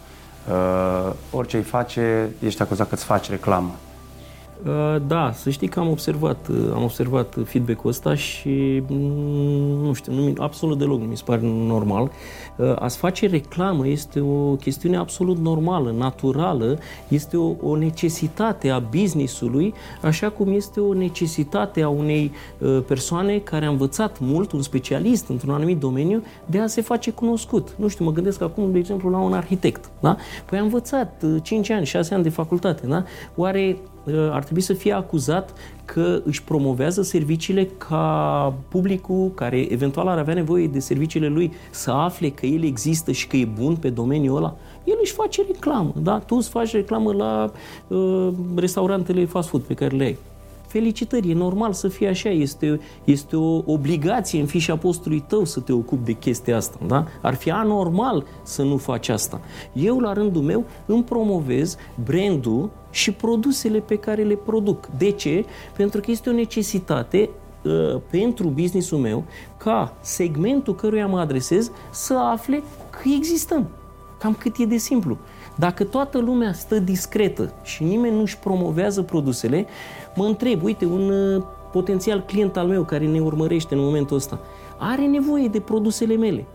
Uh, orice îi face, ești acuzat că îți faci reclamă. Uh, da, să știi că am observat, uh, am observat feedback-ul ăsta și mm, nu știu, nu, absolut deloc nu mi se pare normal. Uh, a-ți face reclamă este o chestiune absolut normală, naturală, este o, o necesitate a businessului, așa cum este o necesitate a unei persoane care a învățat mult, un specialist într-un anumit domeniu, de a se face cunoscut. Nu știu, mă gândesc acum, de exemplu, la un arhitect. Da? Păi a învățat 5 ani, 6 ani de facultate. Da? Oare ar trebui să fie acuzat că își promovează serviciile ca publicul care eventual ar avea nevoie de serviciile lui să afle că el există și că e bun pe domeniul ăla. El își face reclamă, da? Tu îți faci reclamă la uh, restaurantele fast food pe care le ai felicitări, e normal să fie așa, este, este o obligație în fișa postului tău să te ocupi de chestia asta, da? Ar fi anormal să nu faci asta. Eu, la rândul meu, îmi promovez brandul și produsele pe care le produc. De ce? Pentru că este o necesitate uh, pentru businessul meu ca segmentul căruia mă adresez să afle că existăm. Cam cât e de simplu. Dacă toată lumea stă discretă și nimeni nu-și promovează produsele, mă întreb, uite, un uh, potențial client al meu care ne urmărește în momentul ăsta, are nevoie de produsele mele.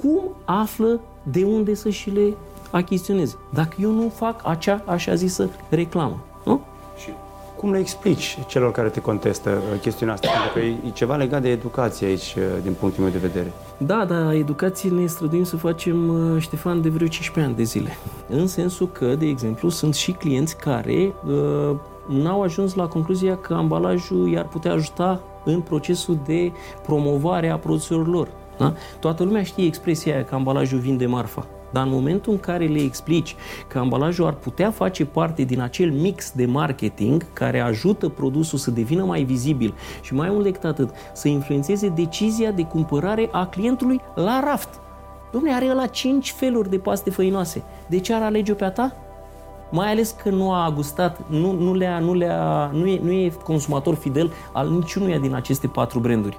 Cum află de unde să și le achiziționeze? Dacă eu nu fac acea așa zisă reclamă. Nu? Și cum le explici celor care te contestă uh, chestiunea asta? Pentru că e ceva legat de educație aici, uh, din punctul meu de vedere. Da, da, educație ne străduim să facem, uh, Ștefan, de vreo 15 ani de zile. În sensul că, de exemplu, sunt și clienți care uh, n-au ajuns la concluzia că ambalajul i-ar putea ajuta în procesul de promovare a produselor lor. Da? Toată lumea știe expresia aia că ambalajul vinde marfa. Dar în momentul în care le explici că ambalajul ar putea face parte din acel mix de marketing care ajută produsul să devină mai vizibil și mai mult decât atât, să influențeze decizia de cumpărare a clientului la raft. Domnule, are la 5 feluri de paste făinoase. De ce ar alege-o pe a ta? Mai ales că nu a gustat, nu, nu, le-a, nu, le-a, nu, e, nu e consumator fidel al niciunuia din aceste patru branduri.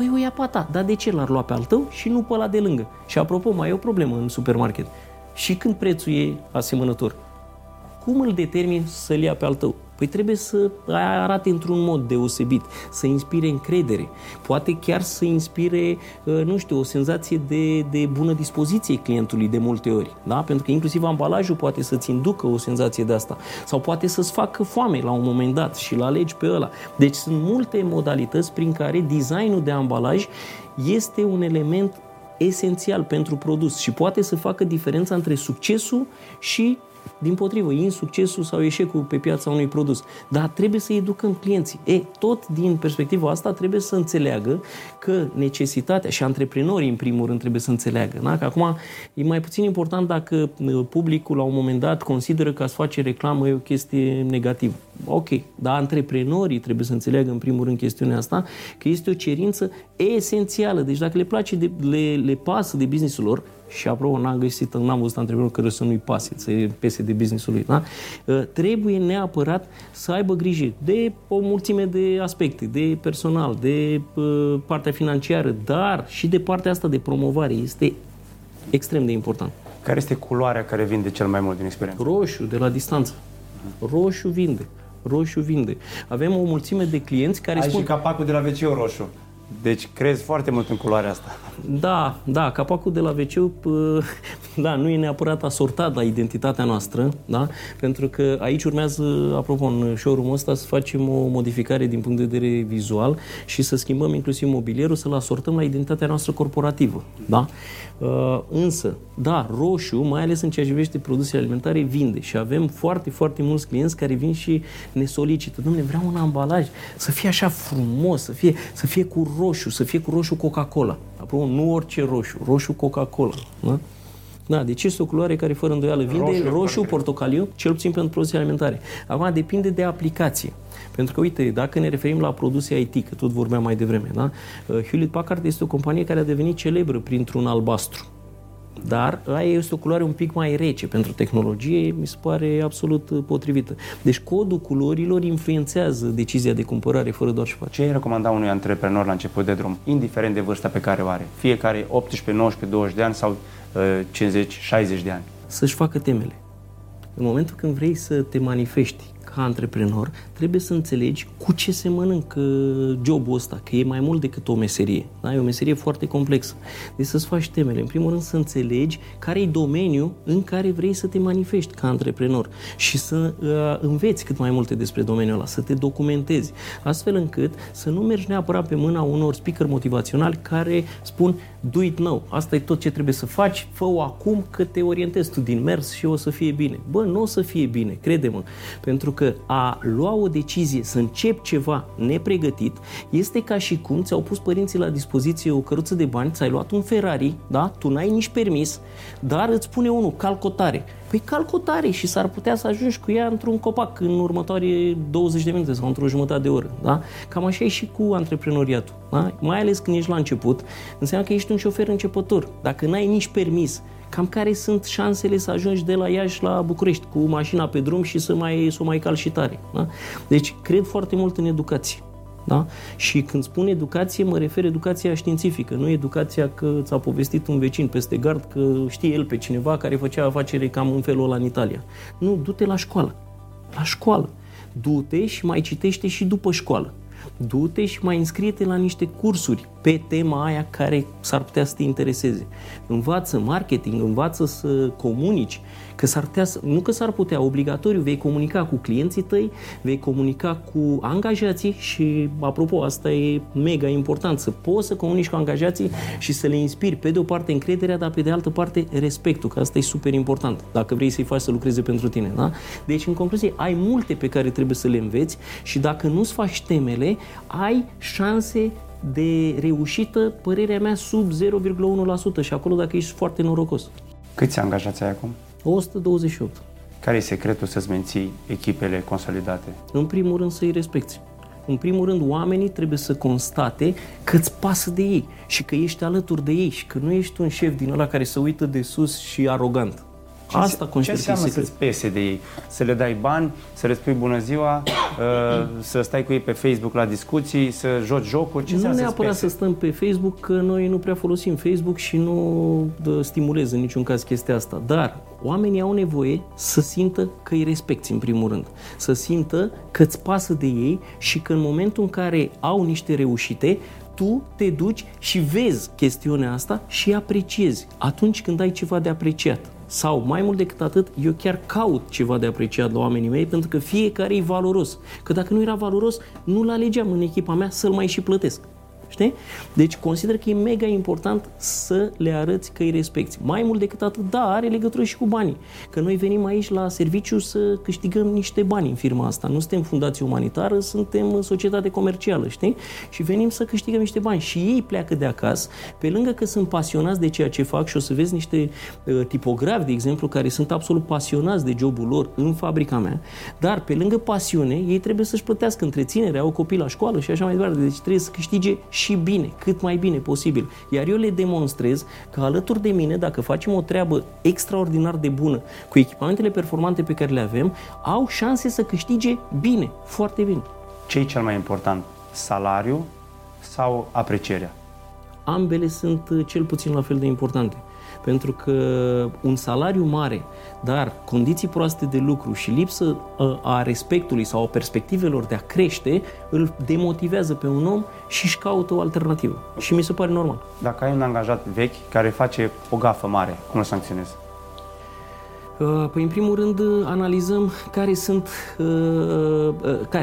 Păi o ia pe ta, dar de ce l-ar lua pe al tău și nu pe ăla de lângă? Și apropo, mai e o problemă în supermarket. Și când prețul e asemănător, cum îl determin să-l ia pe al tău? Păi trebuie să arate într-un mod deosebit, să inspire încredere, poate chiar să inspire, uh, nu știu, o senzație de, de bună dispoziție clientului de multe ori, da? Pentru că inclusiv ambalajul poate să-ți inducă o senzație de asta sau poate să-ți facă foame la un moment dat și îl alegi pe ăla. Deci sunt multe modalități prin care designul de ambalaj este un element esențial pentru produs și poate să facă diferența între succesul și din potrivă, insuccesul sau eșecul pe piața unui produs. Dar trebuie să educăm clienții. E, tot din perspectiva asta trebuie să înțeleagă că necesitatea și antreprenorii în primul rând trebuie să înțeleagă. Da? Că acum e mai puțin important dacă uh, publicul la un moment dat consideră că a face reclamă e o chestie negativă. Ok, dar antreprenorii trebuie să înțeleagă în primul rând chestiunea asta, că este o cerință esențială. Deci dacă le place, de, le, le pasă de businessul lor, și apropo, n-am găsit, n-am văzut antreprenor care să nu-i pase, să pese de businessul lui, da? Ă, trebuie neapărat să aibă grijă de o mulțime de aspecte, de personal, de ă, partea financiară, dar și de partea asta de promovare. Este extrem de important. Care este culoarea care vinde cel mai mult din experiență? Roșu, de la distanță. Roșu vinde. Roșu vinde. Avem o mulțime de clienți care Ai spun... și capacul de la wc roșu. Deci crezi foarte mult în culoarea asta. Da, da, capacul de la wc da, nu e neapărat asortat la identitatea noastră, da? pentru că aici urmează, apropo, în showroom-ul ăsta să facem o modificare din punct de vedere vizual și să schimbăm inclusiv mobilierul, să-l asortăm la identitatea noastră corporativă. Da? Uh, însă, da, roșu, mai ales în ceea ce privește produsele alimentare, vinde și avem foarte, foarte mulți clienți care vin și ne solicită. Domnule, vreau un ambalaj să fie așa frumos, să fie, să fie cu roșu, să fie cu roșu Coca-Cola. Apropo, nu orice roșu, roșu Coca-Cola. Da? Da, deci este o culoare care fără îndoială vinde roșu, roșu portocaliu, cel puțin pentru produse alimentare. Acum depinde de aplicație. Pentru că, uite, dacă ne referim la produse IT, că tot vorbeam mai devreme, da? Uh, Hewlett Packard este o companie care a devenit celebră printr-un albastru. Dar aia este o culoare un pic mai rece pentru tehnologie, mi se pare absolut uh, potrivită. Deci codul culorilor influențează decizia de cumpărare fără doar și face. Ce îi recomanda unui antreprenor la început de drum, indiferent de vârsta pe care o are? Fiecare 18, 19, 20 de ani sau uh, 50, 60 de ani? Să-și facă temele. În momentul când vrei să te manifesti ca antreprenor, trebuie să înțelegi cu ce se mănâncă jobul ăsta, că e mai mult decât o meserie. Da? E o meserie foarte complexă. Deci să-ți faci temele. În primul rând să înțelegi care e domeniul în care vrei să te manifesti ca antreprenor și să uh, înveți cât mai multe despre domeniul ăla, să te documentezi, astfel încât să nu mergi neapărat pe mâna unor speaker motivaționali care spun do it now, asta e tot ce trebuie să faci, fă-o acum că te orientezi tu din mers și o să fie bine. Bă, nu o să fie bine, crede-mă, pentru că a lua o decizie să începi ceva nepregătit este ca și cum ți-au pus părinții la dispoziție o căruță de bani, ți-ai luat un Ferrari, da? Tu n-ai nici permis, dar îți spune unul, calcotare. Păi calcotare și s-ar putea să ajungi cu ea într-un copac în următoare 20 de minute sau într-o jumătate de oră. Da? Cam așa e și cu antreprenoriatul. Da? Mai ales când ești la început, înseamnă că ești un șofer începător. Dacă n-ai nici permis, cam care sunt șansele să ajungi de la Iași la București cu mașina pe drum și să mai, să o mai calci și tare. Da? Deci cred foarte mult în educație. Da? Și când spun educație, mă refer educația științifică, nu educația că ți-a povestit un vecin peste gard că știe el pe cineva care făcea afacere cam în felul ăla în Italia. Nu, du-te la școală. La școală. Du-te și mai citește și după școală du-te și mai înscrie-te la niște cursuri pe tema aia care s-ar putea să te intereseze. Învață marketing, învață să comunici, că s-ar putea, să, nu că s-ar putea, obligatoriu, vei comunica cu clienții tăi, vei comunica cu angajații și, apropo, asta e mega important, să poți să comunici cu angajații și să le inspiri, pe de o parte, încrederea, dar pe de altă parte, respectul, că asta e super important, dacă vrei să-i faci să lucreze pentru tine. Da? Deci, în concluzie, ai multe pe care trebuie să le înveți și dacă nu-ți faci temele, ai șanse de reușită, părerea mea, sub 0,1% și acolo dacă ești foarte norocos. Câți angajați ai acum? 128. Care e secretul să-ți menții echipele consolidate? În primul rând să-i respecti. În primul rând, oamenii trebuie să constate că îți pasă de ei și că ești alături de ei și că nu ești un șef din ăla care se uită de sus și arogant. Ce Asta consider ce înseamnă să-ți pese de ei? Să le dai bani, să le spui bună ziua, uh, să stai cu ei pe Facebook la discuții, să joci jocuri? Ce nu neapărat să stăm pe Facebook, că noi nu prea folosim Facebook și nu stimulez în niciun caz chestia asta. Dar oamenii au nevoie să simtă că îi respecti în primul rând. Să simtă că îți pasă de ei și că în momentul în care au niște reușite, tu te duci și vezi chestiunea asta și apreciezi atunci când ai ceva de apreciat. Sau, mai mult decât atât, eu chiar caut ceva de apreciat la oamenii mei pentru că fiecare e valoros. Că dacă nu era valoros, nu-l alegeam în echipa mea să-l mai și plătesc. Știi? Deci consider că e mega important să le arăți că îi respecti. Mai mult decât atât, da, are legătură și cu banii. Că noi venim aici la serviciu să câștigăm niște bani în firma asta. Nu suntem fundație umanitară, suntem societate comercială, știi? Și venim să câștigăm niște bani. Și ei pleacă de acasă, pe lângă că sunt pasionați de ceea ce fac și o să vezi niște uh, tipografi, de exemplu, care sunt absolut pasionați de jobul lor în fabrica mea, dar pe lângă pasiune, ei trebuie să-și plătească întreținere, au copii la școală și așa mai departe. Deci trebuie să câștige și bine, cât mai bine posibil. Iar eu le demonstrez că alături de mine, dacă facem o treabă extraordinar de bună cu echipamentele performante pe care le avem, au șanse să câștige bine, foarte bine. Ce e cel mai important? Salariu sau aprecierea? Ambele sunt uh, cel puțin la fel de importante. Pentru că un salariu mare, dar condiții proaste de lucru și lipsă a respectului sau a perspectivelor de a crește, îl demotivează pe un om și își caută o alternativă. Și mi se pare normal. Dacă ai un angajat vechi care face o gafă mare, cum îl sancționezi? Păi, în primul rând, analizăm care sunt,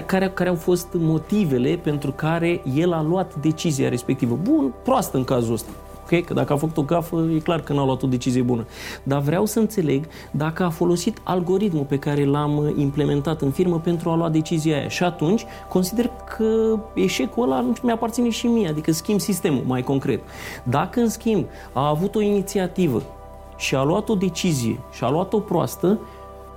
care, care au fost motivele pentru care el a luat decizia respectivă. Bun, proastă în cazul ăsta. Ok? Că dacă a făcut o gafă, e clar că n-a luat o decizie bună. Dar vreau să înțeleg dacă a folosit algoritmul pe care l-am implementat în firmă pentru a lua decizia aia. Și atunci consider că eșecul ăla nu mi-aparține și mie, adică schimb sistemul mai concret. Dacă, în schimb, a avut o inițiativă și a luat o decizie și a luat o proastă,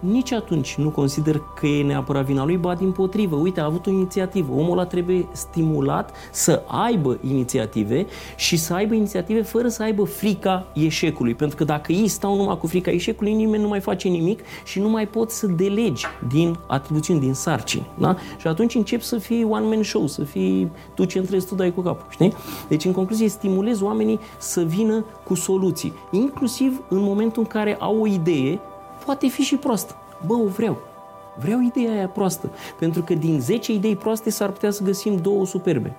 nici atunci nu consider că e neapărat vina lui, ba din potrivă. Uite, a avut o inițiativă. Omul ăla trebuie stimulat să aibă inițiative și să aibă inițiative fără să aibă frica eșecului. Pentru că dacă ei stau numai cu frica eșecului, nimeni nu mai face nimic și nu mai pot să delegi din atribuțiuni, din sarcini. Da? Și atunci încep să fii one-man show, să fii tu centrezi, tu dai cu capul. Știi? Deci, în concluzie, stimulezi oamenii să vină cu soluții. Inclusiv în momentul în care au o idee poate fi și proastă. Bă, o vreau. Vreau ideea aia proastă. Pentru că din 10 idei proaste s-ar putea să găsim două superbe.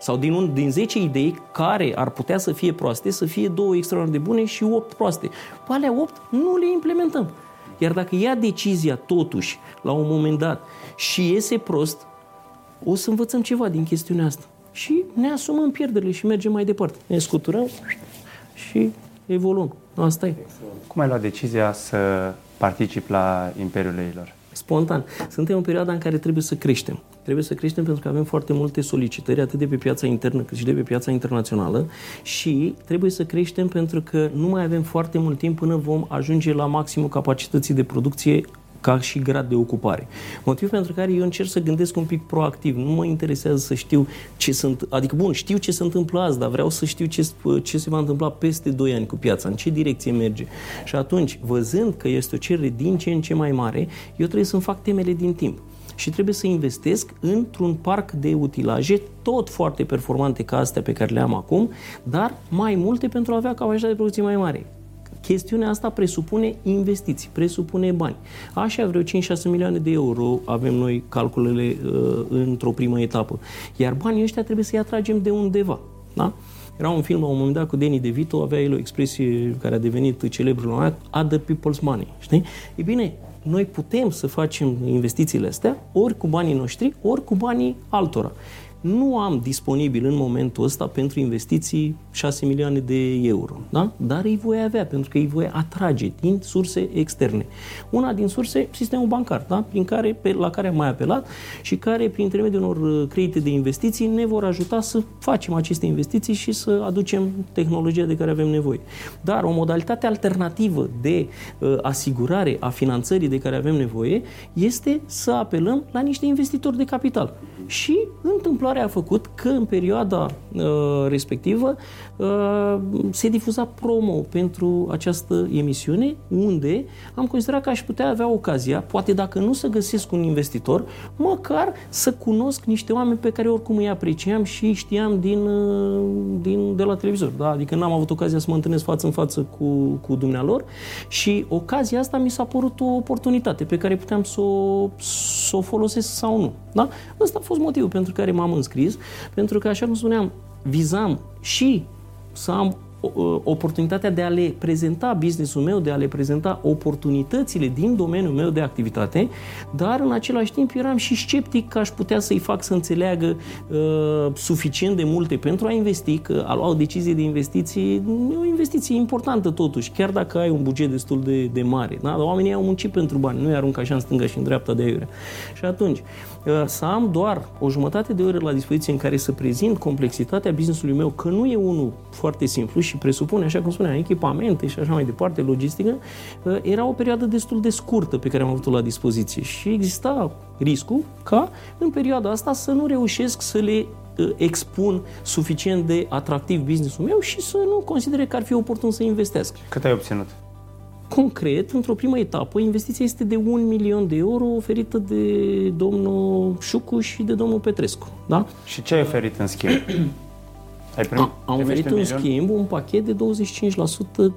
Sau din, un, din 10 idei care ar putea să fie proaste, să fie două extraordinar de bune și 8 proaste. Pe alea 8 nu le implementăm. Iar dacă ia decizia totuși, la un moment dat, și iese prost, o să învățăm ceva din chestiunea asta. Și ne asumăm pierderile și mergem mai departe. Ne scuturăm și evoluăm. Asta e. Cum ai luat decizia să participi la Imperiul Leilor? Spontan. Suntem în perioada în care trebuie să creștem. Trebuie să creștem pentru că avem foarte multe solicitări, atât de pe piața internă cât și de pe piața internațională și trebuie să creștem pentru că nu mai avem foarte mult timp până vom ajunge la maximul capacității de producție ca și grad de ocupare. Motiv pentru care eu încerc să gândesc un pic proactiv. Nu mă interesează să știu ce sunt, adică bun, știu ce se întâmplă azi, dar vreau să știu ce, ce se va întâmpla peste 2 ani cu piața, în ce direcție merge. Și atunci, văzând că este o cerere din ce în ce mai mare, eu trebuie să-mi fac temele din timp. și trebuie să investesc într-un parc de utilaje tot foarte performante ca astea pe care le am acum, dar mai multe pentru a avea capacitate de producție mai mare. Chestiunea asta presupune investiții, presupune bani. Așa vreo 5-6 milioane de euro avem noi calculele uh, într-o primă etapă. Iar banii ăștia trebuie să-i atragem de undeva. Da? Era un film la un moment dat cu Danny DeVito, avea el o expresie care a devenit celebră la other people's money. Știi? E bine, noi putem să facem investițiile astea ori cu banii noștri, ori cu banii altora nu am disponibil în momentul ăsta pentru investiții 6 milioane de euro, da? dar îi voi avea pentru că îi voi atrage din surse externe. Una din surse, sistemul bancar, da? prin care, pe, la care am mai apelat și care, prin intermediul unor uh, credite de investiții, ne vor ajuta să facem aceste investiții și să aducem tehnologia de care avem nevoie. Dar o modalitate alternativă de uh, asigurare a finanțării de care avem nevoie este să apelăm la niște investitori de capital. Și întâmplarea a făcut că în perioada uh, respectivă uh, se difuza promo pentru această emisiune, unde am considerat că aș putea avea ocazia, poate dacă nu să găsesc un investitor, măcar să cunosc niște oameni pe care oricum îi apreciam și știam din, uh, din, de la televizor. Da? Adică n-am avut ocazia să mă întâlnesc față în față cu, cu dumnealor și ocazia asta mi s-a părut o oportunitate pe care puteam să o, să o folosesc sau nu. Da? Ăsta a fost motivul pentru care m-am înscris, pentru că, așa cum spuneam, vizam și să am oportunitatea de a le prezenta businessul meu, de a le prezenta oportunitățile din domeniul meu de activitate, dar în același timp eram și sceptic că aș putea să-i fac să înțeleagă uh, suficient de multe pentru a investi, că a lua o decizie de investiții e o investiție importantă totuși, chiar dacă ai un buget destul de, de mare. Da? Oamenii au muncit pentru bani, nu i aruncă așa în stânga și în dreapta de aiurea. Și atunci, uh, să am doar o jumătate de ore la dispoziție în care să prezint complexitatea businessului meu, că nu e unul foarte simplu și presupune, așa cum spuneam, echipamente și așa mai departe, logistică, uh, era o perioadă destul de scurtă pe care am avut-o la dispoziție și exista riscul ca în perioada asta să nu reușesc să le uh, expun suficient de atractiv businessul meu și să nu considere că ar fi oportun să investesc. Cât ai obținut? Concret, într-o primă etapă, investiția este de un milion de euro oferită de domnul Șucu și de domnul Petrescu. Da? Și ce ai oferit în schimb? Ai primit, A, am oferit în schimb un pachet de 25%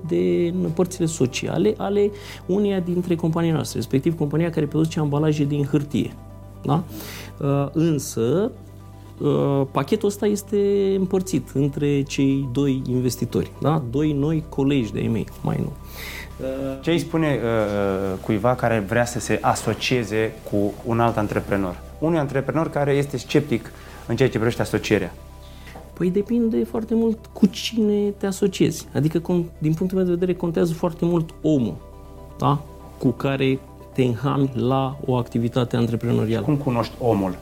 de părțile sociale ale uneia dintre companiile noastre, respectiv compania care produce ambalaje din hârtie. Da? Uh, însă, uh, pachetul ăsta este împărțit între cei doi investitori, da? doi noi colegi de ei mai nu. Uh, ce îi spune uh, cuiva care vrea să se asocieze cu un alt antreprenor? Unui antreprenor care este sceptic în ceea ce privește asocierea. Păi depinde foarte mult cu cine te asociezi. Adică, din punctul meu de vedere, contează foarte mult omul da? cu care te înhami la o activitate antreprenorială. Cum cunoști omul?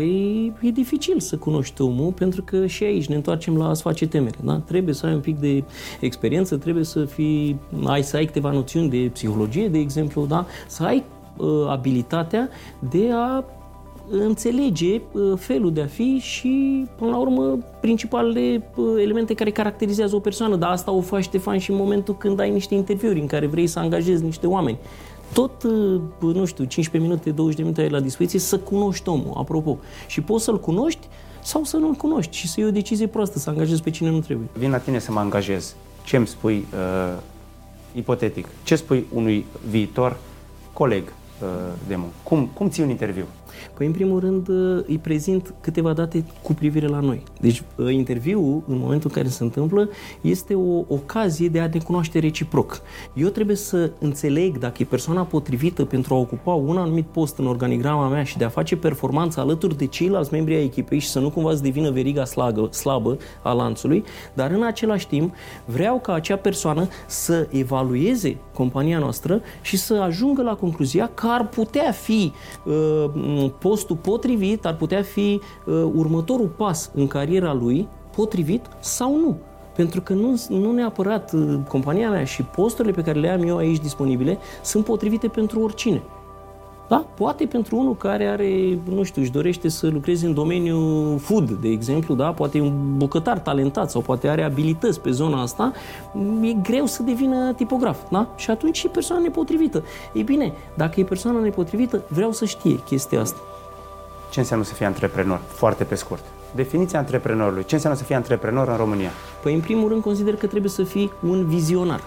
Păi e dificil să cunoști omul, pentru că și aici ne întoarcem la a-ți face temere. Da? Trebuie să ai un pic de experiență, trebuie să fii, ai să ai câteva noțiuni de psihologie, de exemplu, da? să ai uh, abilitatea de a înțelege uh, felul de a fi și, până la urmă, principalele uh, elemente care caracterizează o persoană. Dar asta o faci, Ștefan, și în momentul când ai niște interviuri în care vrei să angajezi niște oameni. Tot, uh, nu știu, 15 minute, 20 de minute ai la dispoziție să cunoști omul, apropo. Și poți să-l cunoști sau să nu-l cunoști și să iei o decizie proastă, să angajezi pe cine nu trebuie. Vin la tine să mă angajez. Ce îmi spui, uh, ipotetic, ce spui unui viitor coleg uh, de muncă? Cum, cum ții un interviu? Păi, în primul rând, îi prezint câteva date cu privire la noi. Deci, ă, interviul, în momentul în care se întâmplă, este o ocazie de a ne cunoaște reciproc. Eu trebuie să înțeleg dacă e persoana potrivită pentru a ocupa un anumit post în organigrama mea și de a face performanță alături de ceilalți membri ai echipei și să nu cumva să devină veriga slagă, slabă a lanțului, dar în același timp vreau ca acea persoană să evalueze compania noastră și să ajungă la concluzia că ar putea fi uh, postul potrivit ar putea fi uh, următorul pas în cariera lui, potrivit sau nu. Pentru că nu, nu neapărat uh, compania mea și posturile pe care le am eu aici disponibile sunt potrivite pentru oricine. Da? Poate pentru unul care are, nu știu, își dorește să lucreze în domeniul food, de exemplu, da? poate e un bucătar talentat sau poate are abilități pe zona asta, e greu să devină tipograf. Da? Și atunci e persoana nepotrivită. Ei bine, dacă e persoana nepotrivită, vreau să știe chestia asta. Ce înseamnă să fii antreprenor? Foarte pe scurt. Definiția antreprenorului. Ce înseamnă să fii antreprenor în România? Păi, în primul rând, consider că trebuie să fii un vizionar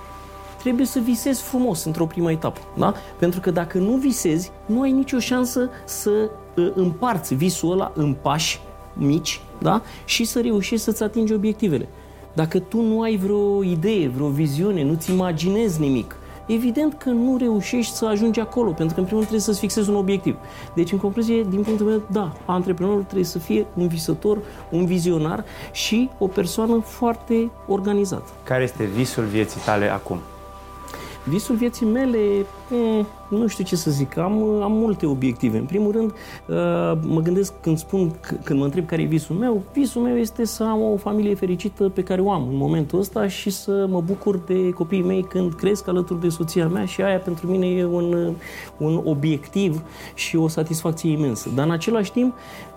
trebuie să visezi frumos într-o primă etapă. Da? Pentru că dacă nu visezi, nu ai nicio șansă să uh, împarți visul ăla în pași mici da? și să reușești să-ți atingi obiectivele. Dacă tu nu ai vreo idee, vreo viziune, nu-ți imaginezi nimic, evident că nu reușești să ajungi acolo, pentru că în primul rând trebuie să-ți fixezi un obiectiv. Deci, în concluzie, din punctul meu, da, antreprenorul trebuie să fie un visător, un vizionar și o persoană foarte organizată. Care este visul vieții tale acum? Visul vieții mele, mm, nu știu ce să zic, am, am multe obiective. În primul rând, uh, mă gândesc când spun, când mă întreb care e visul meu, visul meu este să am o familie fericită pe care o am în momentul ăsta și să mă bucur de copiii mei când cresc alături de soția mea și aia pentru mine e un, un obiectiv și o satisfacție imensă. Dar în același timp,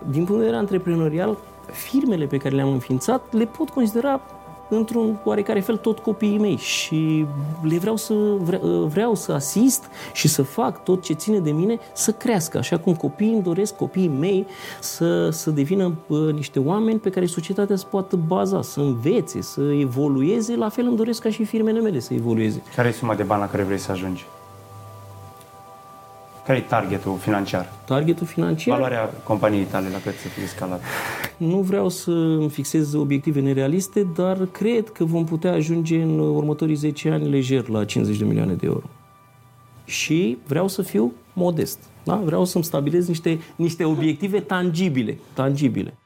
din punct de vedere antreprenorial, firmele pe care le-am înființat le pot considera într-un oarecare fel tot copiii mei și le vreau să, vreau să asist și să fac tot ce ține de mine să crească, așa cum copiii îmi doresc, copiii mei, să, să devină niște oameni pe care societatea să poată baza, să învețe, să evolueze, la fel îmi doresc ca și firmele mele să evolueze. Care e suma de bani la care vrei să ajungi? Care e targetul financiar? Targetul financiar? Valoarea companiei tale la cât să fie scalat? Nu vreau să îmi fixez obiective nerealiste, dar cred că vom putea ajunge în următorii 10 ani lejer la 50 de milioane de euro. Și vreau să fiu modest. Da? Vreau să-mi stabilez niște, niște obiective tangibile. tangibile.